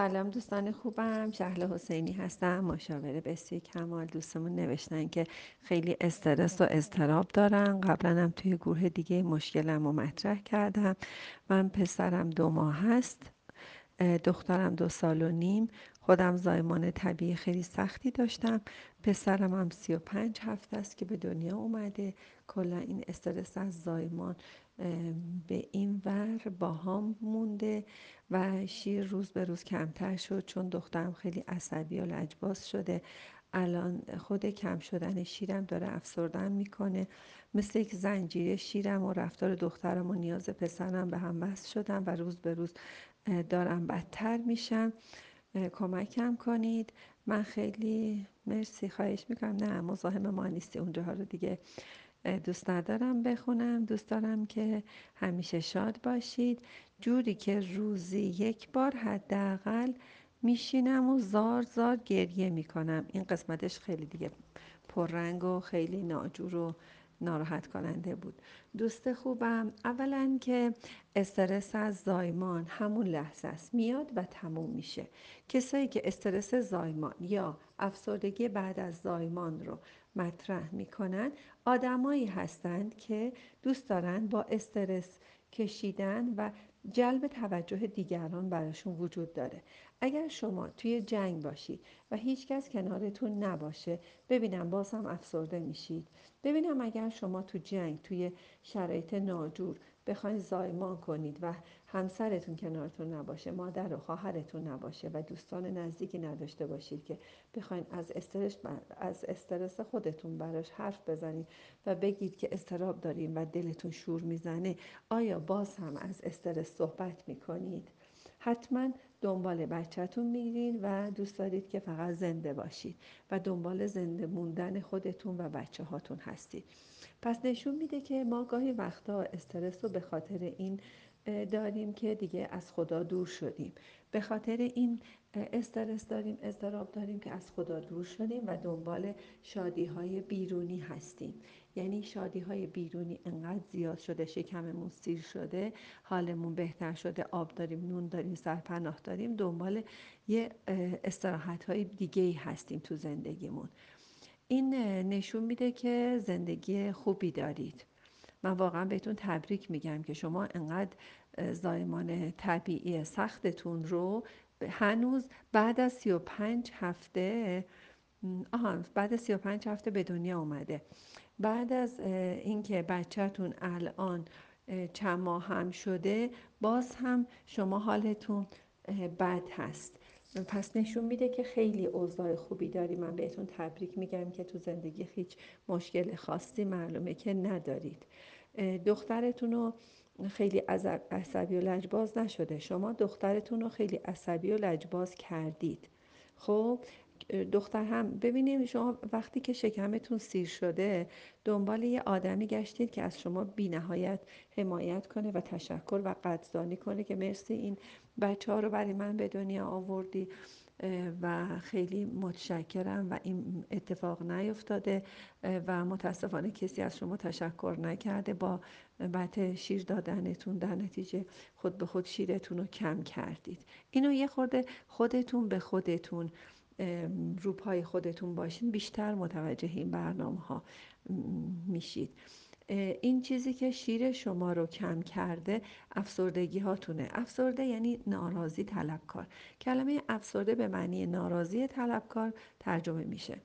سلام دوستان خوبم. شهل حسینی هستم مشاور بسیار کمال. دوستمون نوشتن که خیلی استرس و اضطراب دارن. قبلا هم توی گروه دیگه مشکلم رو مطرح کردم. من پسرم دو ماه هست دخترم دو سال و نیم. خودم زایمان طبیعی خیلی سختی داشتم. پسرم هم سی و پنج هفته است که به دنیا اومده. کلا این استرس از زایمان به این ور با هم مونده و شیر روز به روز کمتر شد چون دخترم خیلی عصبی و لجباز شده. الان خود کم شدن شیرم داره افسردن می‌کنه. مثل یک زنجیره شیرم و رفتار دخترم و نیاز پسرم به هم وصل شدم و روز به روز دارم بدتر میشم. کمکم کنید. من خیلی مرسی. خواهش می‌کنم. نه مزاحم ما نیستی. اونجاها رو دیگه دوست ندارم بخونم. دوست دارم که همیشه شاد باشید. جوری که روزی یک بار حداقل میشینم و زار زار گریه می‌کنم. این قسمتش خیلی دیگه پررنگ و خیلی ناجور و ناراحت کننده بود. دوست خوبم اولا که استرس از زایمان همون لحظه است. میاد و تموم میشه. کسایی که استرس زایمان یا افسردگی بعد از زایمان رو مطرح می‌کنن آدمایی هستند که دوست دارن با استرس کشیدن و جلب توجه دیگران براشون وجود داره. اگر شما توی جنگ باشید و هیچکس کنارتون نباشه ببینم باز هم افسرده میشید. ببینم اگر شما تو جنگ توی شرایط ناجور بخواین زایمان کنید و همسرتون کنارتون نباشه مادر و خواهرتون نباشه و دوستان نزدیکی نداشته باشید که بخواین از استرس, از استرس خودتون براش حرف بزنید و بگید که استراب داریم و دلتون شور می‌زنه آیا باز هم از استرس صحبت می‌کنید؟ حتما دنبال بچهتون میرین و دوست دارید که فقط زنده باشید و دنبال زنده موندن خودتون و بچه هاتون هستید. پس نشون میده که ما گاهی وقتا استرس رو به خاطر این داریم که دیگه از خدا دور شدیم. به خاطر این استرس داریم اضطراب داریم که از خدا دور شدیم و دنبال شادی های بیرونی هستیم. یعنی شادی های بیرونی انقدر زیاد شده شکممون سیر شده حالمون بهتر شده آب داریم نون داریم سرپناه داریم دنبال یه استراحت های دیگه هستیم تو زندگیمون. این نشون میده که زندگی خوبی دارید. من واقعا بهتون تبریک میگم که شما انقدر زایمان طبیعی سختتون رو هنوز بعد از 35 هفته آها بعد از 35 هفته به دنیا اومده. بعد از اینکه بچهتون الان چند ماه هم شده باز هم شما حالتون بد هست. پس نشون میده که خیلی اوضاع خوبی داری. من بهتون تبریک میگم که تو زندگی هیچ مشکل خاصی معلومه که ندارید. دخترتون رو خیلی عصبی و لجباز نشده. شما دخترتون رو خیلی عصبی و لجباز کردید. خب؟ دختر هم ببینید شما وقتی که شکمتون سیر شده دنبال یه آدمی گشتید که از شما بی نهایت حمایت کنه و تشکر و قدردانی کنه که مرسی این بچه ها رو برای من به دنیا آوردی و خیلی متشکرم و این اتفاق نیفتاده و متاسفانه کسی از شما تشکر نکرده با بطه شیر دادنتون در نتیجه خود به خود شیرتون رو کم کردید. اینو یه خورده خودتون به خودتون روپای خودتون باشین بیشتر متوجه این برنامه ها میشید این چیزی که شیر شما رو کم کرده افسردگی هاتونه افسرده یعنی ناراضی طلبکار. کلمه افسرده به معنی ناراضی طلبکار ترجمه میشه.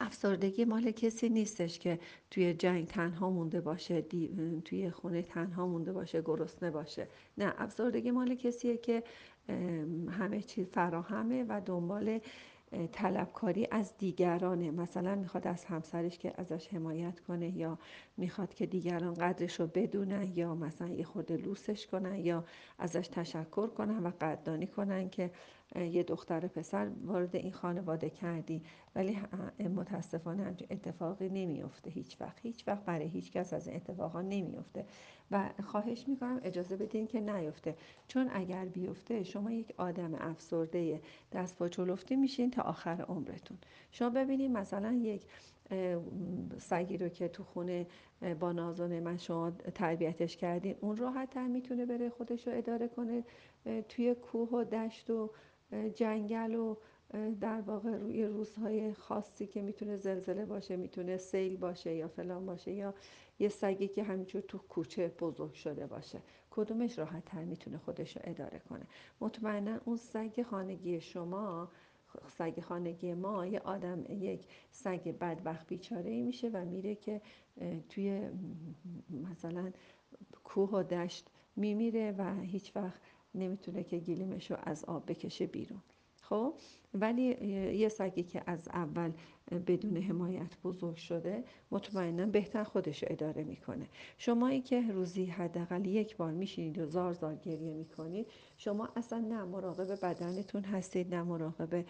افسردگی مال کسی نیستش که توی جنگ تنها مونده باشه توی خونه تنها مونده باشه گرسنه باشه. نه افسردگی مال کسیه که همه چیز فراهمه و دنبال طلبکاری از دیگرانه. مثلا می‌خواد از همسرش که ازش حمایت کنه یا می‌خواد که دیگران قدرش رو بدونن یا مثلا یه خورده لوسش کنن یا ازش تشکر کنن و قدردانی کنن که یه دختر پسر وارد این خانواده کردی ولی متاسفانه همچین اتفاقی نمیفته هیچ وقت. هیچ وقت برای هیچ کس از این اتفاقا نمیفته و خواهش می‌کنم اجازه بدین که نیفته. چون اگر بیفته شما یک آدم افسرده دست با چلفتی میشین تا آخر عمرتون. شما ببینید مثلا یک سگی رو که تو خونه با نازونه من شما تربیتش کردین اون راحت تر می‌تونه بره خودش رو اداره کنه توی کوه و دشت و جنگل و در واقع روی روزهای خاصی که می‌تونه زلزله باشه می‌تونه سیل باشه یا فلان باشه یا یه سگی که همینجور تو کوچه بزرگ شده باشه. کدومش راحت تر می‌تونه خودش رو اداره کنه. مطمئنا اون سگ خانگی شما سگ خانگی ما یه آدم یک سگ بدبخت بیچاره ای میشه و میره که توی مثلا کوه و دشت میمیره و هیچ وقت نمی‌تونه که گلیمش رو از آب بکشه بیرون. خب؟ ولی یه سگی که از اول بدون حمایت بزرگ شده مطمئنا بهتر خودش اداره می‌کنه. شمایی که روزی حداقل یک بار میشینید و زار زار گریه می‌کنید شما اصلا نه مراقب بدنتون هستید نه مراقب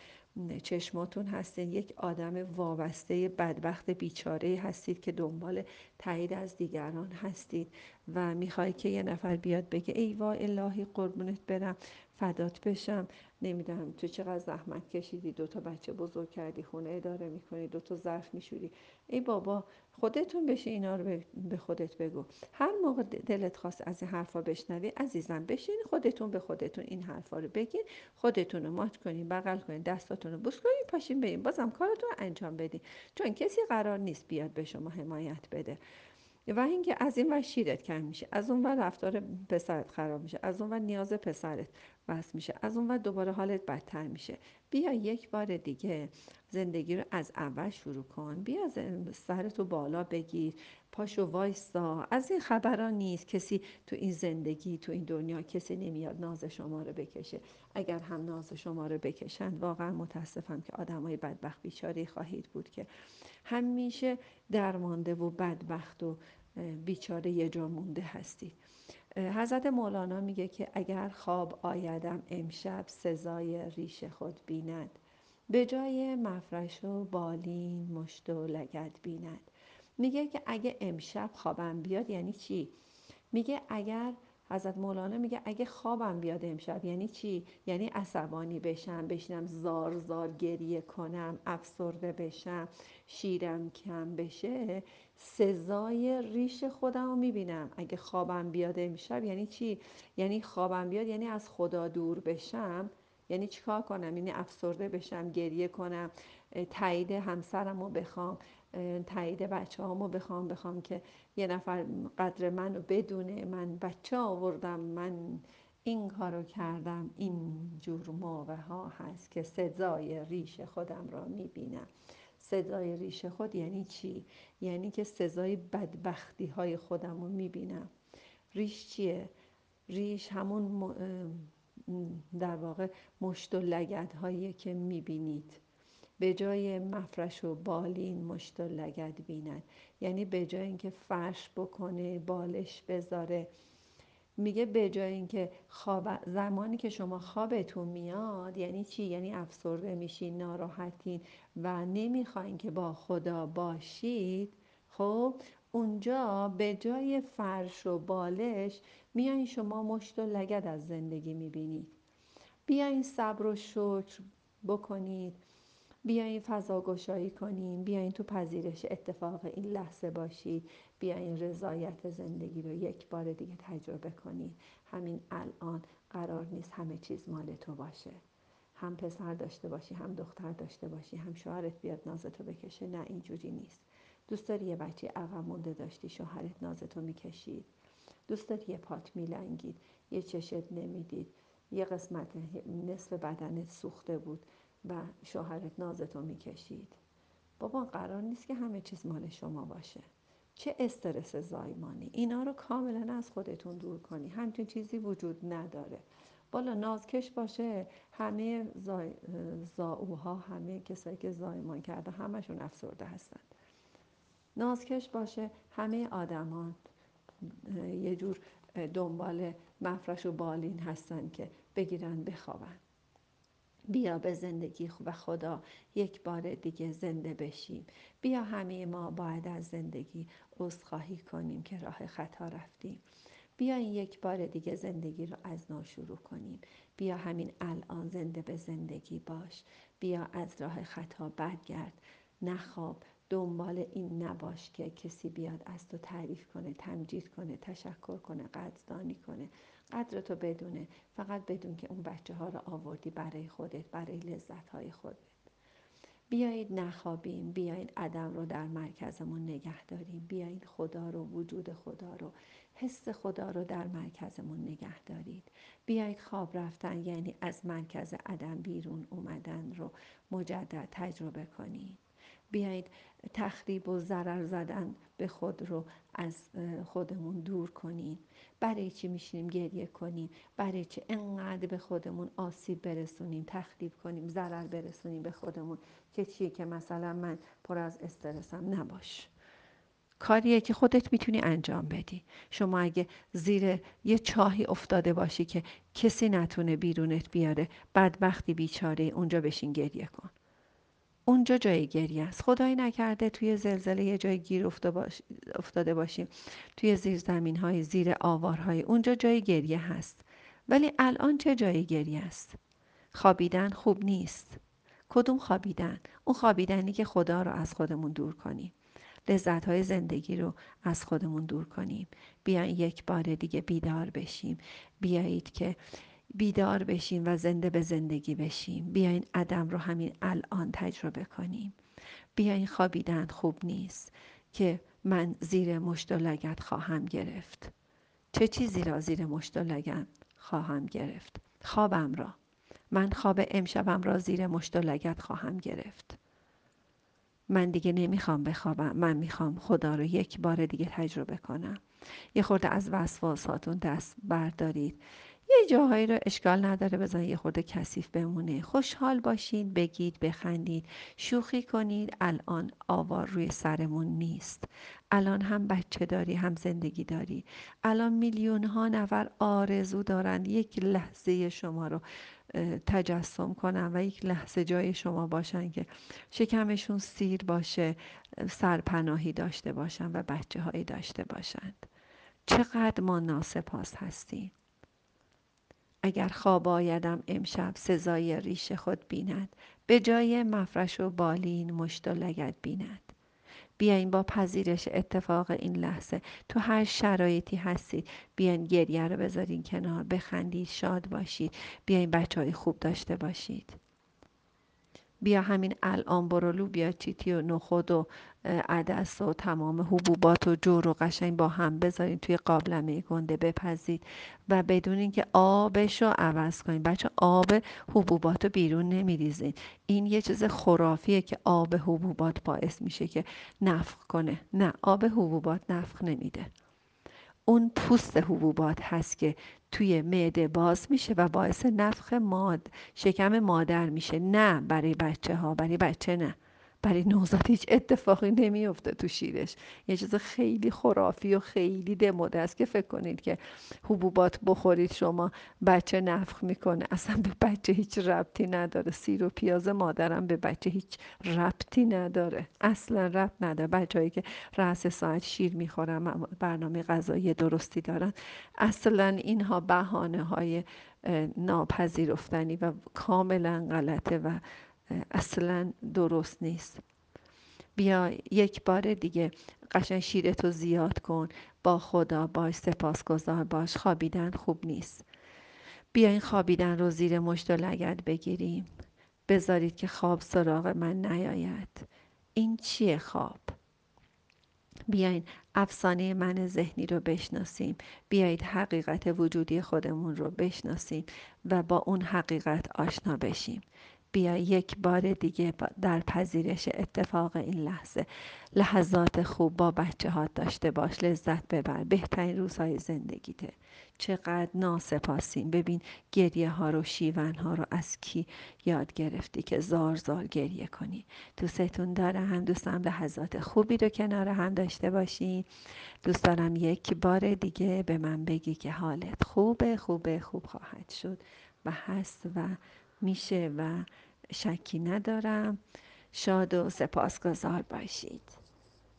چشماتون هستید یک آدم وابسته بدبخت بیچاره هستید که دنبال تایید از دیگران هستید و می‌خوای که یه نفر بیاد بگه ای وا الهی قربونت برم فدات بشم. نمی‌دونم تو چقدر زحمت کشیدی دو تا بچه بزرگ کردی خونه اداره می‌کنی دو تا ظرف میشوری. ای بابا خودتون بشه اینا رو به خودت بگو. هر موقع دلت خواست از این حرفا بشنوی عزیزم بشین خودتون به خودتون این حرفا رو بگین خودتون رو مات کنین بغل کنین دستاتون رو بوس کنین پاشین بریم بازم کارتون انجام بدین. چون کسی قرار نیست بیاد به شما حمایت بده. و اینکه از این ور شیرت کم میشه از اون ور رفتار پسرت خراب میشه از اون ور نیاز پسرت بس میشه از اون ور دوباره حالت بدتر میشه. بیا یک بار دیگه زندگی رو از اول شروع کن. بیا سرتو بالا بگیر. پاشو وایستا. از این خبران نیست کسی تو این زندگی تو این دنیا کسی نمیاد ناز شما رو بکشه. اگر هم ناز شما رو بکشند واقعا متاسفم که آدمای بدبخت بیچاره خواهید بود که. همیشه درمانده و بدبخت و بیچاره یه جا مونده هستید حضرت مولانا میگه که اگر خواب آیدم امشب سزای ریش خود بیند. به جای مفرش و بالین مشت و لگد بیند. میگه که اگه امشب خوابم بیاد یعنی چی؟ میگه اگر حضرت مولانا میگه اگه خوابم بیاد امشب یعنی چی؟ یعنی عصبانی بشم بشینم زار زار گریه کنم افسرده بشم شیرم کم بشه سزای ریش خودم رو می‌بینم. اگه خوابم بیاد امشب یعنی چی؟ یعنی خوابم بیاد یعنی از خدا دور بشم. یعنی چیکار کنم؟ یعنی افسرده بشم گریه کنم تایید همسرم رو بخوام. تایید بچه هامو بخوام بخوام که یه نفر قدر منو بدونه من بچه آوردم من این کارو کردم این جور موقع ها هست که سزای ریش خودم را می‌بینم سزای ریش خود یعنی چی؟ یعنی که سزای بدبختی های خودم رو می‌بینم ریش چیه؟ ریش همون در واقع مشت و لگت هایی که می‌بینید به جای مفرش و بالین مشت و لگد بیند. یعنی به جای اینکه فرش بکنه بالش بذاره. میگه به جای اینکه خواب زمانی که شما خوابتون میاد یعنی چی؟ یعنی افسرده میشین ناراحتین و نمی‌خواین که با خدا باشید خب؟ اونجا به جای فرش و بالش میایین شما مشت و لگد از زندگی می‌بینید. بیاین صبر و شکر بکنید. بیاین فضا گشایی کنیم بیاین تو پذیرش اتفاق این لحظه باشید بیاین رضایت زندگی رو یک بار دیگه تجربه کنید همین الان قرار نیست همه چیز مال تو باشه. هم پسر داشته باشی هم دختر داشته باشی هم شوهرت بیاد نازتو بکشه. نه اینجوری نیست. دوست داری یه بچه عقب مونده داشتی شوهرت نازتو می‌کشید دوست داری یه پات میلنگید یه چشت نمی‌دید. یه قسمت نصف بدنت سوخته بود. و شوهرت نازتو می‌کشید. بابا قرار نیست که همه چیز مال شما باشه. چه استرس زایمانی. اینا رو کاملا از خودتون دور کنی. همچین چیزی وجود نداره. بالا نازکش باشه. همه زای... زاوها همه کسایی که زایمان کرده همشون افسرده هستن. نازکش باشه. همه آدمان یه جور دنبال مفرش و بالین هستن که بگیرن بخوابن. بیا به زندگی و خدا یک بار دیگه زنده بشیم. بیا همه ما باید از زندگی عذرخواهی کنیم که راه خطا رفتیم. بیا این یک بار دیگه زندگی رو از نو شروع کنیم. بیا همین الان زنده به زندگی باش. بیا از راه خطا برگرد. نخواب. دنبال این نباش که کسی بیاد از تو تعریف کنه تمجید کنه تشکر کنه قدردانی کنه. قدر تو بدونه فقط بدون که اون بچه ها رو آوردی برای خودت برای لذت های خودت. بیایید نخوابیم بیایید عدم رو در مرکزمون نگه داریم. بیایید خدا رو وجود خدا رو حس خدا رو در مرکزمون نگه دارید. بیایید خواب رفتن یعنی از مرکز عدم بیرون اومدن رو مجدد تجربه کنید. بیایید تخریب و ضرر زدن به خود رو از خودمون دور کنیم. برای چی میشینیم گریه کنیم؟ برای چی انقدر به خودمون آسیب برسونیم تخریب کنیم ضرر برسونیم به خودمون؟ که چیه که مثلا من پر از استرسم نباش. کاریه که خودت می‌تونی انجام بدی. شما اگه زیر یه چاهی افتاده باشی که کسی نتونه بیرونت بیاره بدبختی بیچاره اونجا بشین گریه کن. اونجا جای گریه است. خدایی نکرده توی زلزله یه جای گیر افتاده باشیم. توی زیر زمین های زیر آوارهای. اونجا جای گریه هست. ولی الان چه جای گریه است؟ خوابیدن خوب نیست. کدوم خوابیدن؟ اون خوابیدنی که خدا رو از خودمون دور کنیم. لذت های زندگی رو از خودمون دور کنیم. بیاین یک بار دیگه بیدار بشیم. بیایید که بیدار بشیم و زنده به زندگی بشیم. بیاین عدم رو همین الان تجربه کنیم. بیاین خوابیدن خوب نیست که من زیر مشت و لگت خواهم گرفت. چه چیزی را زیر مشت و لگت خواهم گرفت؟ خوابم را. من خواب امشبم را زیر مشت و لگت خواهم گرفت. من دیگه نمی‌خوام بخوابم. من می‌خوام خدا رو یک بار دیگه تجربه کنم. یه خورده از وسواساتون دست بردارید. یه جاهایی رو اشکال نداره بزن یه خورده کثیف بمونه. خوشحال باشید بگید بخندید. شوخی کنید. الان آوار روی سرمون نیست. الان هم بچه داری هم زندگی داری. الان میلیون ها نفر آرزو دارند یک لحظه شما رو تجسم کنن و یک لحظه جای شما باشن که شکمشون سیر باشه سرپناهی داشته باشن و بچه هایی داشته باشند. چقدر ما ناسپاس هستیم. اگر خواب آیدم امشب سزای ریش خود بیند. به جای مفرش و بالین مشت و لگت بیند. بیاین با پذیرش اتفاق این لحظه. تو هر شرایطی هستید. بیاین گریه رو بذارین کنار. بخندید. شاد باشید. بیاین بچه های خوب داشته باشید. بیا همین الان برو بیا چیتی و نخود و عدس و تمام حبوبات و جور و قشنگ با هم بذارین توی قابلمه گنده بپزید. و بدون اینکه آبش رو عوض کنید بچه آب حبوبات رو بیرون نمیریزین. این یه چیز خرافیه که آب حبوبات باعث میشه که نفخ کنه. نه آب حبوبات نفخ نمیده. اون پوست حبوبات هست که توی معده باز میشه و باعث نفخ ماد شکم مادر میشه. نه برای بچه ها برای بچه نه. برای نوزاد هیچ اتفاقی نمیفته تو شیرش. یه چیز خیلی خرافی و خیلی دموده است که فکر کنید که حبوبات بخورید شما بچه نفخ می‌کنه. اصلا به بچه هیچ ربطی نداره. سیر و پیاز مادرم به بچه هیچ ربطی نداره. اصلا ربط نداره. بچههایی که رأس ساعت شیر می‌خورن برنامه غذایی درستی دارن اصلا اینها بهانه های ناپذیرفتنی و کاملا غلطه و اصلا درست نیست. بیا یک بار دیگه قشن شیرتو زیاد کن. با خدا باش سپاسگزار باش. خوابیدن خوب نیست. بیا این خوابیدن رو زیر مشت و لگت بگیریم. بذارید که خواب سراغ من نیاید. این چیه خواب؟ بیاین افسانه من ذهنی رو بشناسیم. بیایید حقیقت وجودی خودمون رو بشناسیم و با اون حقیقت آشنا بشیم. بیا یک بار دیگه در پذیرش اتفاق این لحظه. لحظات خوب با بچه ها داشته باش لذت ببر. بهترین روزهای زندگیته چقدر ناسپاسیم. ببین گریه ها رو شیون ها رو از کی یاد گرفتی که زار زار گریه کنی. دوستتون دارم دوستم لحظات خوبی رو کنار هم داشته باشی دوست دارم یک بار دیگه به من بگی که حالت خوبه خوبه خوب خواهد شد. و هست و میشه و شکی ندارم. شاد و سپاسگزار باشید.